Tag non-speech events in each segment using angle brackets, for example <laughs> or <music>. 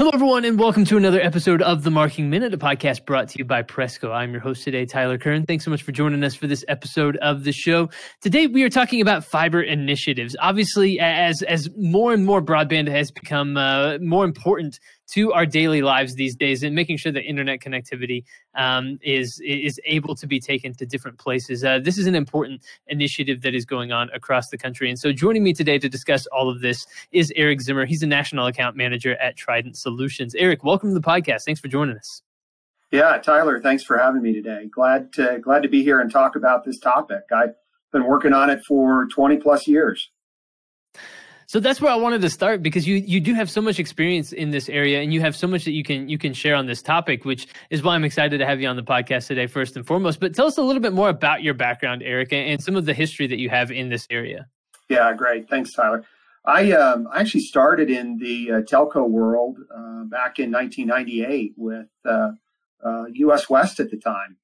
Hello, everyone, and welcome to another episode of the Marking Minute, a podcast brought to you by Presco. I'm your host today, Tyler Kern. Thanks so much for joining us for this episode of the show. Today, we are talking about fiber initiatives. Obviously, as as more and more broadband has become uh, more important to our daily lives these days and making sure that internet connectivity um, is is able to be taken to different places. Uh, this is an important initiative that is going on across the country. And so joining me today to discuss all of this is Erik Zimmer. He's a national account manager at Trident Solutions. Erik, welcome to the podcast. Thanks for joining us. Yeah, Tyler, thanks for having me today. Glad to glad to be here and talk about this topic. I've been working on it for 20 plus years. So that's where I wanted to start because you you do have so much experience in this area and you have so much that you can you can share on this topic, which is why I'm excited to have you on the podcast today, first and foremost. But tell us a little bit more about your background, Erik, and some of the history that you have in this area. Yeah, great. Thanks, Tyler. I um, I actually started in the uh, telco world uh, back in 1998 with uh, U.S. Uh, West at the time,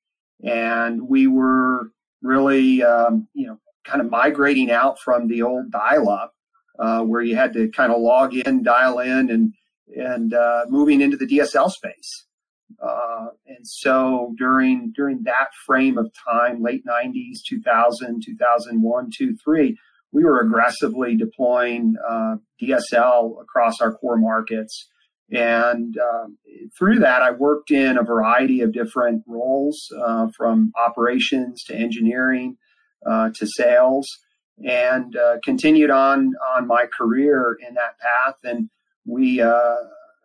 and we were really um, you know kind of migrating out from the old dial-up uh, where you had to kind of log in, dial in, and and uh, moving into the DSL space. Uh, and so during during that frame of time, late 90s, 2000, 2001, 2, 3, we were aggressively deploying uh, DSL across our core markets. And um, through that, I worked in a variety of different roles, uh, from operations to engineering to sales and uh, continued on on my career in that path. And we uh,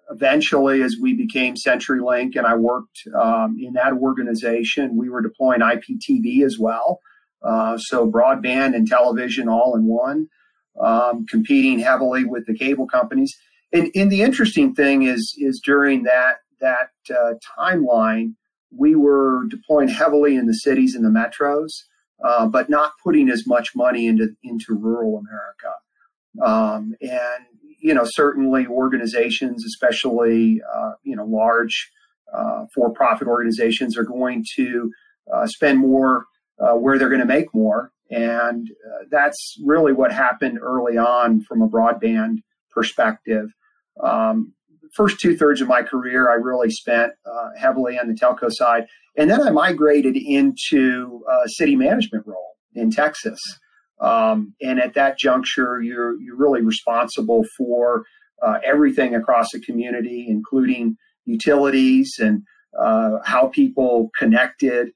eventually, as we became CenturyLink, and I worked um, in that organization, we were deploying IPTV as well. Uh, so broadband and television all in one, um, competing heavily with the cable companies. And, and, the interesting thing is is during that that uh, timeline, we were deploying heavily in the cities and the metros. Uh, but not putting as much money into into rural America. Um, and you know, certainly organizations, especially uh, you know large uh, for-profit organizations, are going to uh, spend more uh, where they're going to make more, and that's really what happened early on from a broadband perspective. Um, first two thirds of my career, I really spent heavily on the telco side and then I migrated into a city management role in Texas. Um, and at that juncture, you're, you're really responsible for uh, everything across the community, including utilities and uh, how people connected,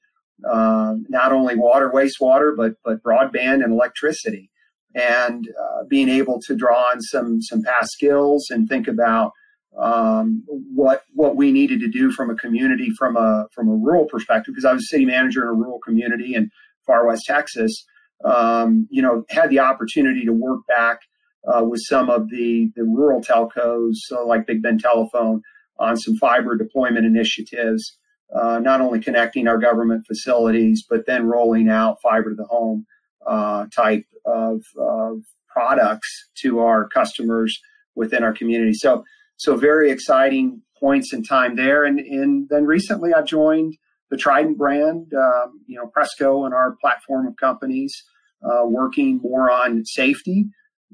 uh, not only water, wastewater, but, but broadband and electricity. And uh, being able to draw on some, some past skills and think about um, what what we needed to do from a community from a from a rural perspective because I was city manager in a rural community in far west Texas. Um, you know, had the opportunity to work back uh, with some of the the rural telcos, like Big Bend Telephone, on some fiber deployment initiatives. Uh, not only connecting our government facilities, but then rolling out fiber to the home uh, type of, of products to our customers within our community. So so very exciting points in time there. And, and then recently I joined the Trident brand, um, you know, Presco and our platform of companies, uh, working more on safety,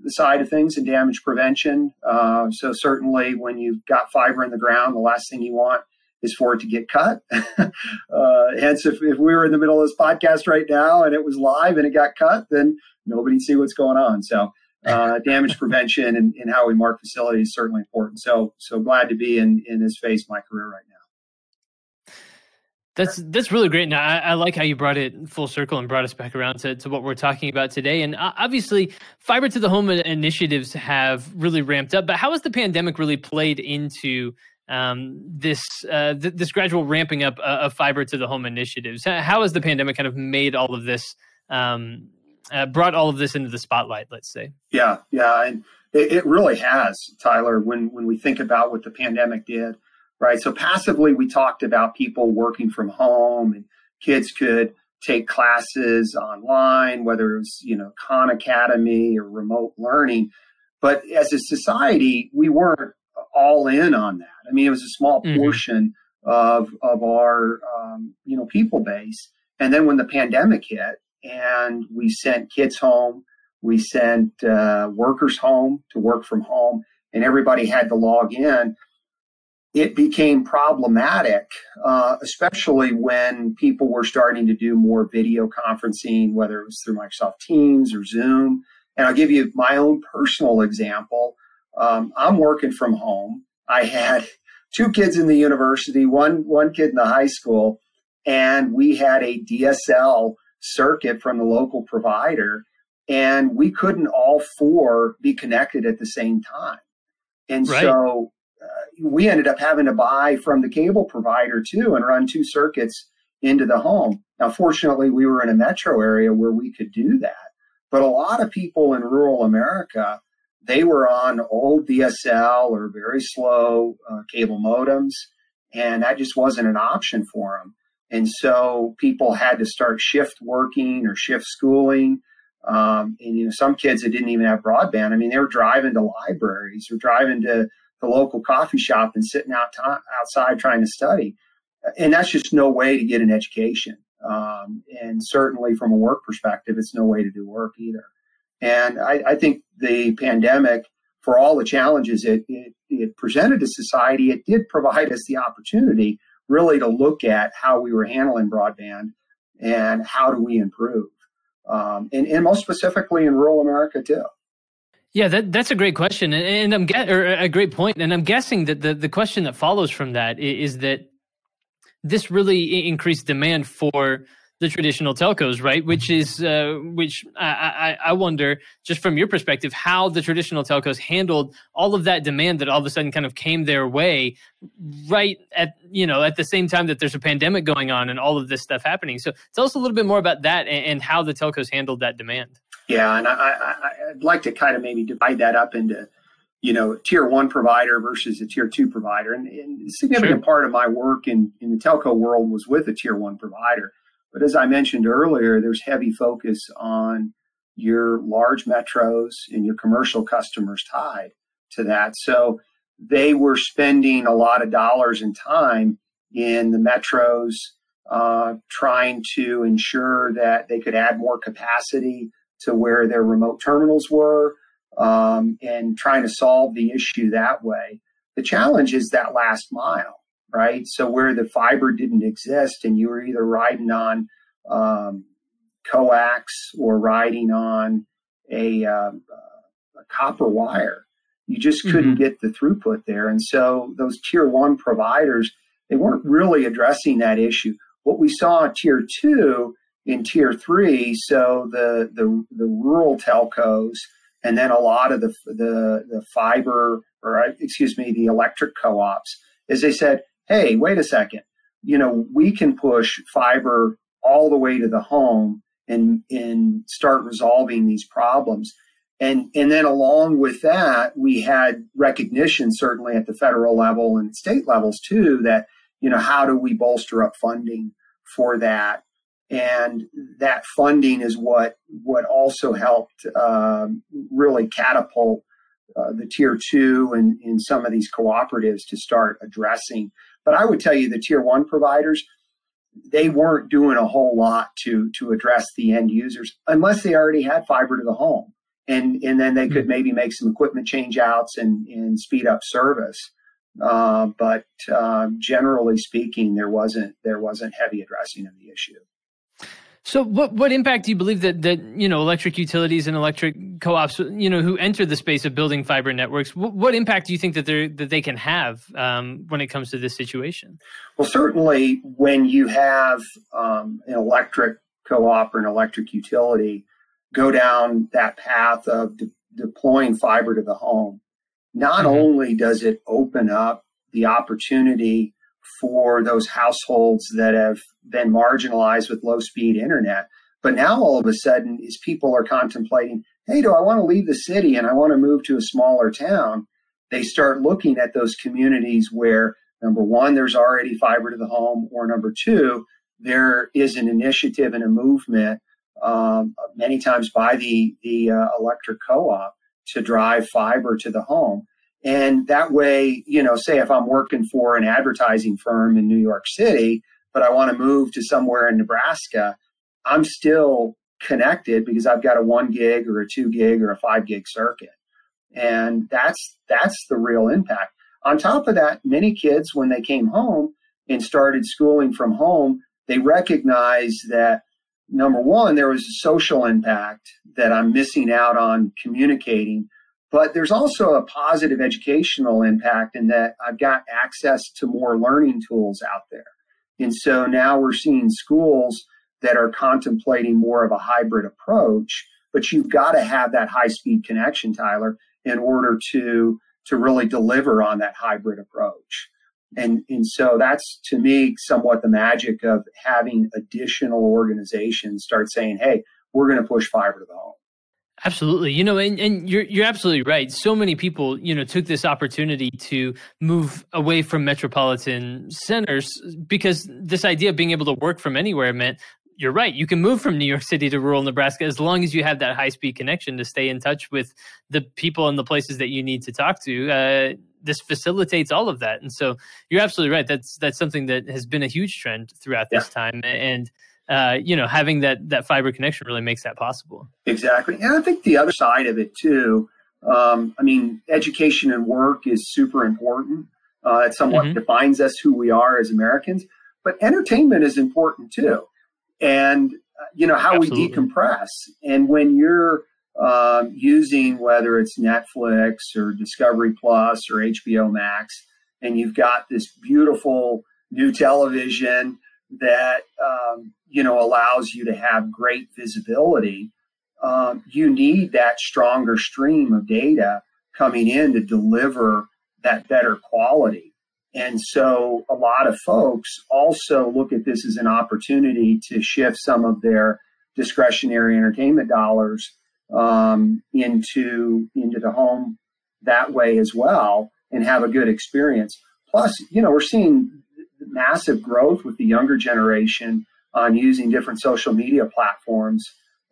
the side of things and damage prevention. Uh, so certainly when you've got fiber in the ground, the last thing you want is for it to get cut. <laughs> uh, hence, if, if we were in the middle of this podcast right now and it was live and it got cut, then nobody'd see what's going on. So uh, damage prevention and, and, how we mark facilities is certainly important. So so glad to be in in this phase of my career right now. That's that's really great. Now I, I, like how you brought it full circle and brought us back around to, to what we're talking about today. And uh, obviously, fiber to the home initiatives have really ramped up. But how has the pandemic really played into um, this uh, th- this gradual ramping up uh, of fiber to the home initiatives? How has the pandemic kind of made all of this um, uh, brought all of this into the spotlight, let's say. Yeah, yeah, and it, it, really has, Tyler. When when we think about what the pandemic did, right? So passively, we talked about people working from home, and kids could take classes online, whether it was you know Khan Academy or remote learning. But as a society, we weren't all in on that. I mean, it was a small mm-hmm. portion of of our um, you know people base. And then when the pandemic hit, and we sent kids home. We sent uh, workers home to work from home, and everybody had to log in. it became problematic, uh, especially when people were starting to do more video conferencing, whether it was through Microsoft Teams or Zoom. And I'll give you my own personal example. Um, I'm working from home. I had <laughs> two kids in the university, one one kid in the high school, and we had a DSL circuit from the local provider, and we couldn't all four be connected at the same time. And right. so uh, we ended up having to buy from the cable provider too and run two circuits into the home. Now, fortunately, we were in a metro area where we could do that. But a lot of people in rural America, they were on old DSL or very slow uh, cable modems, and that just wasn't an option for them. And so people had to start shift working or shift schooling. Um, and you know, some kids that didn't even have broadband. I mean, they were driving to libraries or driving to the local coffee shop and sitting out t- outside trying to study. And that's just no way to get an education. Um, and certainly from a work perspective, it's no way to do work either. And I, I think the pandemic, for all the challenges it, it, it presented to society, it did provide us the opportunity really to look at how we were handling broadband and how do we improve. Um, and, and most specifically in rural America too. Yeah, that, that's a great question, and, and I'm get or a great point, and I'm guessing that the, the question that follows from that is, is that this really increased demand for the traditional telcos, right? Which is uh, which I, I, I wonder, just from your perspective, how the traditional telcos handled all of that demand that all of a sudden kind of came their way, right at you know at the same time that there's a pandemic going on and all of this stuff happening. So tell us a little bit more about that and, and how the telcos handled that demand. Yeah, and I, I, I'd like to kind of maybe divide that up into you know, tier one provider versus a tier two provider. And, and a significant sure. part of my work in, in the telco world was with a tier one provider. But as I mentioned earlier, there's heavy focus on your large metros and your commercial customers tied to that. So they were spending a lot of dollars and time in the metros, uh, trying to ensure that they could add more capacity to where their remote terminals were um, and trying to solve the issue that way. The challenge is that last mile right? So where the fiber didn't exist and you were either riding on um, coax or riding on a, uh, a copper wire, you just couldn't mm-hmm. get the throughput there. And so those tier one providers, they weren't really addressing that issue. What we saw in tier two in tier three, so the, the, the rural telcos, and then a lot of the, the, the fiber, or excuse me, the electric co-ops, is they said, hey, wait a second, you know, we can push fiber all the way to the home and and start resolving these problems. And and then along with that, we had recognition certainly at the federal level and state levels too that you know how do we bolster up funding for that and that funding is what what also helped um, really catapult uh, the tier two and in some of these cooperatives to start addressing but I would tell you the tier one providers, they weren't doing a whole lot to to address the end users unless they already had fiber to the home. And and then they could hmm. maybe make some equipment change outs and, and speed up service. Uh, but uh, generally speaking, there wasn't there wasn't heavy addressing of the issue. So, what what impact do you believe that that you know electric utilities and electric co-ops, you know, who enter the space of building fiber networks, what, what impact do you think that they that they can have um, when it comes to this situation? Well, certainly when you have um, an electric co-op or an electric utility go down that path of de- deploying fiber to the home, not mm-hmm. only does it open up the opportunity for those households that have been marginalized with low speed internet. But now all of a sudden, as people are contemplating, hey, do I want to leave the city and I want to move to a smaller town? They start looking at those communities where number one, there's already fiber to the home, or number two, there is an initiative and a movement, um, many times by the the uh, electric co-op, to drive fiber to the home. And that way, you know, say if I'm working for an advertising firm in New York City, but I want to move to somewhere in Nebraska, I'm still connected because I've got a one gig or a two gig or a five gig circuit. And that's that's the real impact. On top of that, many kids, when they came home and started schooling from home, they recognized that number one, there was a social impact that I'm missing out on communicating, but there's also a positive educational impact in that I've got access to more learning tools out there. And so now we're seeing schools that are contemplating more of a hybrid approach, but you've got to have that high speed connection, Tyler, in order to to really deliver on that hybrid approach. And, and so that's to me somewhat the magic of having additional organizations start saying, hey, we're going to push fiber to the home. Absolutely. You know, and, and you're you're absolutely right. So many people, you know, took this opportunity to move away from metropolitan centers because this idea of being able to work from anywhere meant you're right. You can move from New York City to rural Nebraska as long as you have that high speed connection to stay in touch with the people and the places that you need to talk to. Uh, this facilitates all of that, and so you're absolutely right. That's that's something that has been a huge trend throughout this yeah. time, and uh, you know, having that that fiber connection really makes that possible. Exactly, and I think the other side of it too. Um, I mean, education and work is super important. Uh, it somewhat mm-hmm. defines us who we are as Americans, but entertainment is important too. And uh, you know how Absolutely. we decompress, and when you're um, using whether it's Netflix or Discovery Plus or HBO Max, and you've got this beautiful new television that um, you know allows you to have great visibility. Um, you need that stronger stream of data coming in to deliver that better quality. And so a lot of folks also look at this as an opportunity to shift some of their discretionary entertainment dollars um, into into the home that way as well and have a good experience. Plus, you know, we're seeing massive growth with the younger generation on using different social media platforms,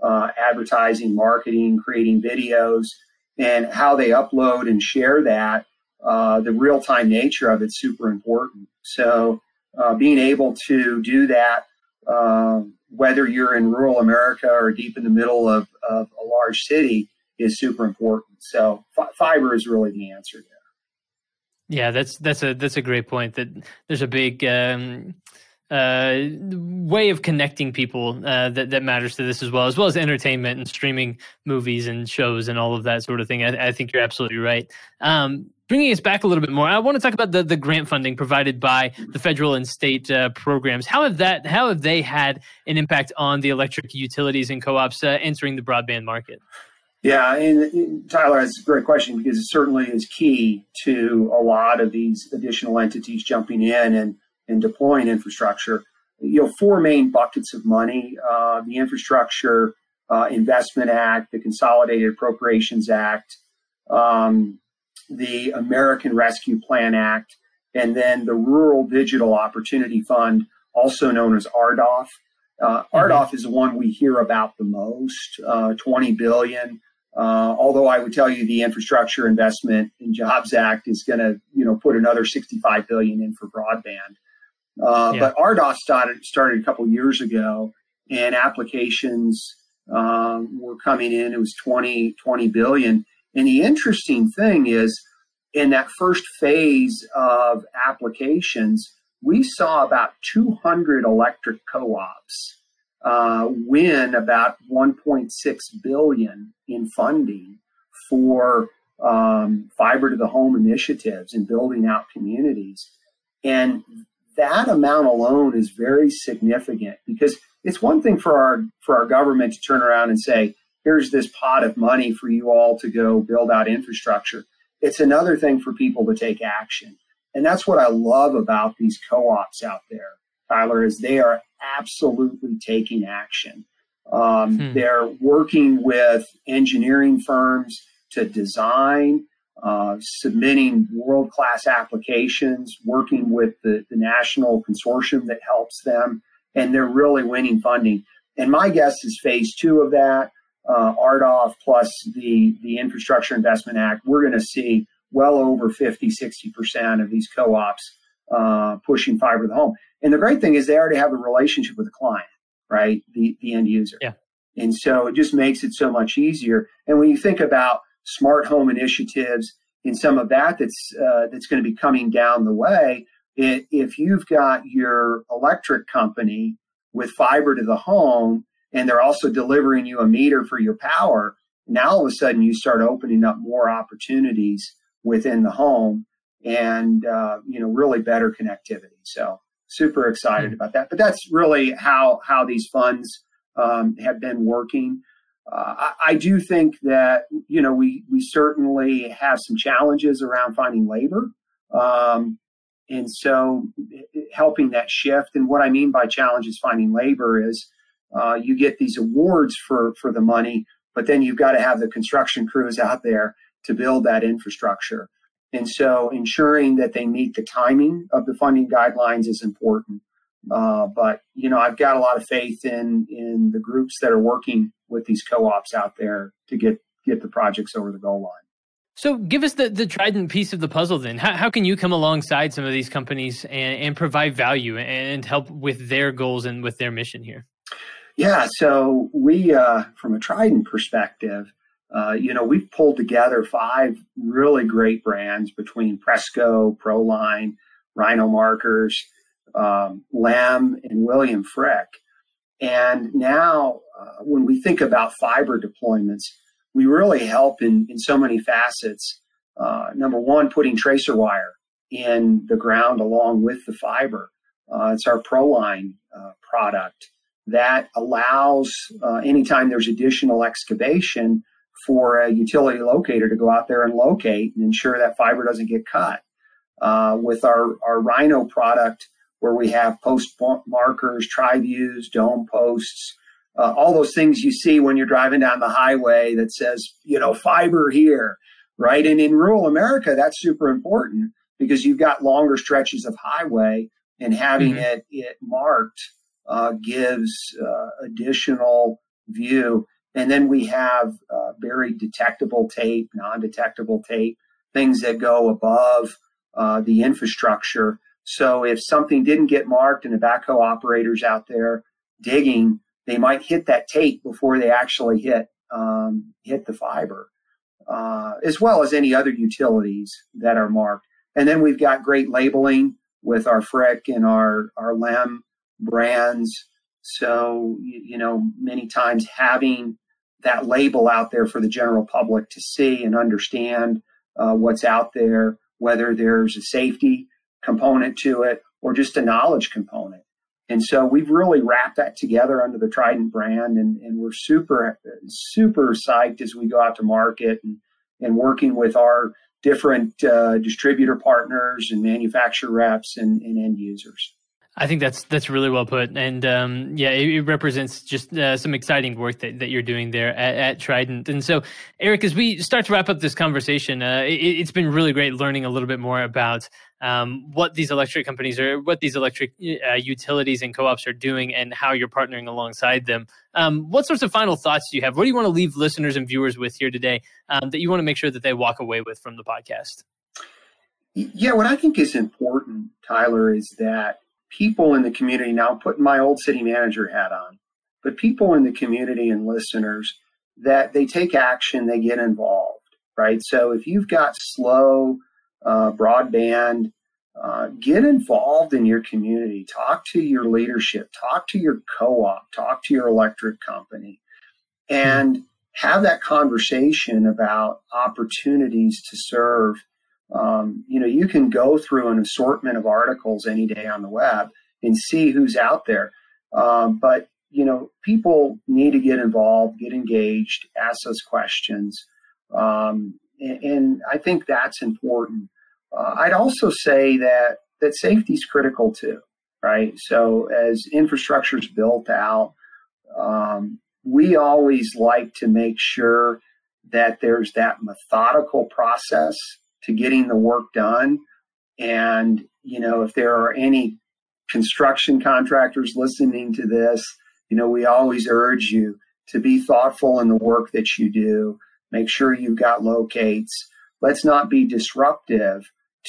uh, advertising, marketing, creating videos, and how they upload and share that. Uh, the real time nature of it's super important. So, uh, being able to do that, uh, whether you're in rural America or deep in the middle of, of a large city, is super important. So, fiber is really the answer there. Yeah, that's that's a that's a great point. That there's a big um, uh, way of connecting people uh, that that matters to this as well, as well as entertainment and streaming movies and shows and all of that sort of thing. I, I think you're absolutely right. Um, bringing us back a little bit more, I want to talk about the, the grant funding provided by the federal and state uh, programs. How have that? How have they had an impact on the electric utilities and co-ops uh, entering the broadband market? Yeah, and Tyler, that's a great question because it certainly is key to a lot of these additional entities jumping in and, and deploying infrastructure. You know, four main buckets of money: uh, the Infrastructure uh, Investment Act, the Consolidated Appropriations Act, um, the American Rescue Plan Act, and then the Rural Digital Opportunity Fund, also known as RDOF. Uh, mm-hmm. Is the one we hear about the most, uh, 20 billion. Uh, although I would tell you the Infrastructure Investment and Jobs Act is going to, you know, put another 65 billion in for broadband. Uh, yeah. But RDOF started started a couple years ago, and applications um, were coming in. It was 20 20 billion. And the interesting thing is, in that first phase of applications, we saw about 200 electric co-ops uh, win about 1.6 billion in funding for um, fiber to the home initiatives and building out communities. And that amount alone is very significant because it's one thing for our for our government to turn around and say, here's this pot of money for you all to go build out infrastructure. It's another thing for people to take action. And that's what I love about these co-ops out there, Tyler, is they are absolutely taking action. Um, hmm. They're working with engineering firms to design, uh, submitting world class applications, working with the, the national consortium that helps them, and they're really winning funding. And my guess is phase two of that, uh, RDOF plus the, the Infrastructure Investment Act, we're going to see well over 50, 60% of these co ops uh, pushing fiber to the home. And the great thing is they already have a relationship with the client, right? The, the end user. Yeah. And so it just makes it so much easier. And when you think about smart home initiatives and some of that that's uh, that's going to be coming down the way. It, if you've got your electric company with fiber to the home and they're also delivering you a meter for your power, now all of a sudden you start opening up more opportunities within the home and uh, you know really better connectivity. So super excited mm-hmm. about that. But that's really how how these funds um, have been working. Uh, I, I, do think that you know we we certainly have some challenges around finding labor, um, and so helping that shift. And what I mean by challenges finding labor is uh, you get these awards for for the money, but then you've got to have the construction crews out there to build that infrastructure. And so ensuring that they meet the timing of the funding guidelines is important. Uh, but you know, I've got a lot of faith in in the groups that are working with these co-ops out there to get get the projects over the goal line. So, give us the, the Trident piece of the puzzle then. How, how can you come alongside some of these companies and, and provide value and help with their goals and with their mission here? Yeah, so we, uh, from a Trident perspective, uh, you know, we've pulled together five really great brands between Presco, Proline, Rhino Markers, um, Lem, and William Frick. And now, uh, when we think about fiber deployments, we really help in, in so many facets. Uh, number one, putting tracer wire in the ground along with the fiber. Uh, it's our Proline uh, product that allows anytime there's additional excavation for a utility locator to go out there and locate and ensure that fiber doesn't get cut. Uh, with our, our Rhino product, where we have post markers, tri views, dome posts, uh, all those things you see when you're driving down the highway that says, you know, fiber here, right? And in rural America, that's super important because you've got longer stretches of highway and having mm-hmm. it, it marked uh, gives uh, additional view. And then we have uh, very detectable tape, non detectable tape, things that go above uh, the infrastructure. So if something didn't get marked and the backhoe operators out there digging, they might hit that tape before they actually hit um, hit the fiber, uh, as well as any other utilities that are marked. And then we've got great labeling with our Frick and our our Lem brands. So you know, many times having that label out there for the general public to see and understand uh, what's out there, whether there's a safety component to it or just a knowledge component. And so we've really wrapped that together under the Trident brand, and, and we're super, super psyched as we go out to market and, and working with our different uh, distributor partners and manufacturer reps and, and end users. I think that's that's really well put, and um, yeah, it, it, represents just uh, some exciting work that, that you're doing there at, at, Trident. And so, Erik, as we start to wrap up this conversation, uh, it, has been really great learning a little bit more about um, what these electric companies are, what these electric uh, utilities and co-ops are doing, and how you're partnering alongside them. Um, what sorts of final thoughts do you have? What do you want to leave listeners and viewers with here today um, that you want to make sure that they walk away with from the podcast? Yeah, what I think is important, Tyler, is that people in the community now putting my old city manager hat on, but people in the community and listeners that they take action, they get involved, right? So if you've got slow uh, broadband, uh, get involved in your community. Talk to your leadership. Talk to your co-op. Talk to your electric company, and have that conversation about opportunities to serve um, you know, you can go through an assortment of articles any day on the web and see who's out there. Um, but you know, people need to get involved, get engaged, ask those questions, um, and, and, I think that's important. Uh, I'd also say that that safety is critical too, right? So as infrastructure is built out, um, we always like to make sure that there's that methodical process to getting the work done. And, you know, if there are any construction contractors listening to this, you know, we always urge you to be thoughtful in the work that you do. Make sure you've got locates. Let's not be disruptive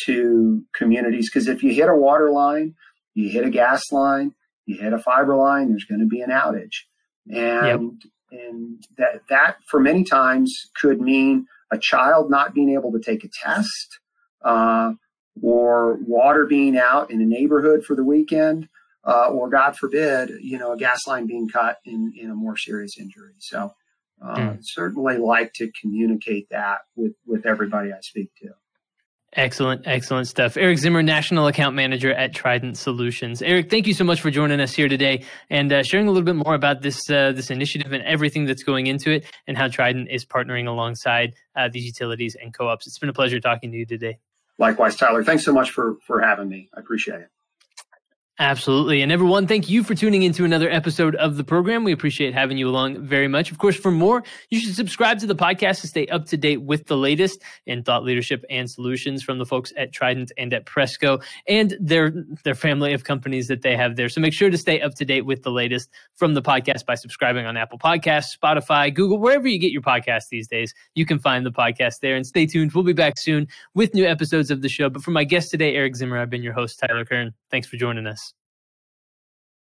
to communities because if you hit a water line, you hit a gas line, you hit a fiber line, there's going to be an outage. And yep. and that that for many times could mean a child not being able to take a test, uh, or water being out in a neighborhood for the weekend, uh, or God forbid, you know, a gas line being cut in, in a more serious injury. So, uh, mm. certainly like to communicate that with, with everybody I speak to. Excellent, excellent stuff. Erik Zimmer, National Account Manager at Trident Solutions. Erik, thank you so much for joining us here today and uh, sharing a little bit more about this uh, this initiative and everything that's going into it, and how Trident is partnering alongside uh, these utilities and co-ops. It's been a pleasure talking to you today. Likewise, Tyler. Thanks so much for for having me. I appreciate it. Absolutely. And everyone, thank you for tuning into another episode of the program. We appreciate having you along very much. Of course, for more, you should subscribe to the podcast to stay up to date with the latest in thought leadership and solutions from the folks at Trident and at Presco and their their family of companies that they have there. So make sure to stay up to date with the latest from the podcast by subscribing on Apple Podcasts, Spotify, Google, wherever you get your podcasts these days. You can find the podcast there. And stay tuned. We'll be back soon with new episodes of the show. But for my guest today, Erik Zimmer, I've been your host, Tyler Kern. Thanks for joining us.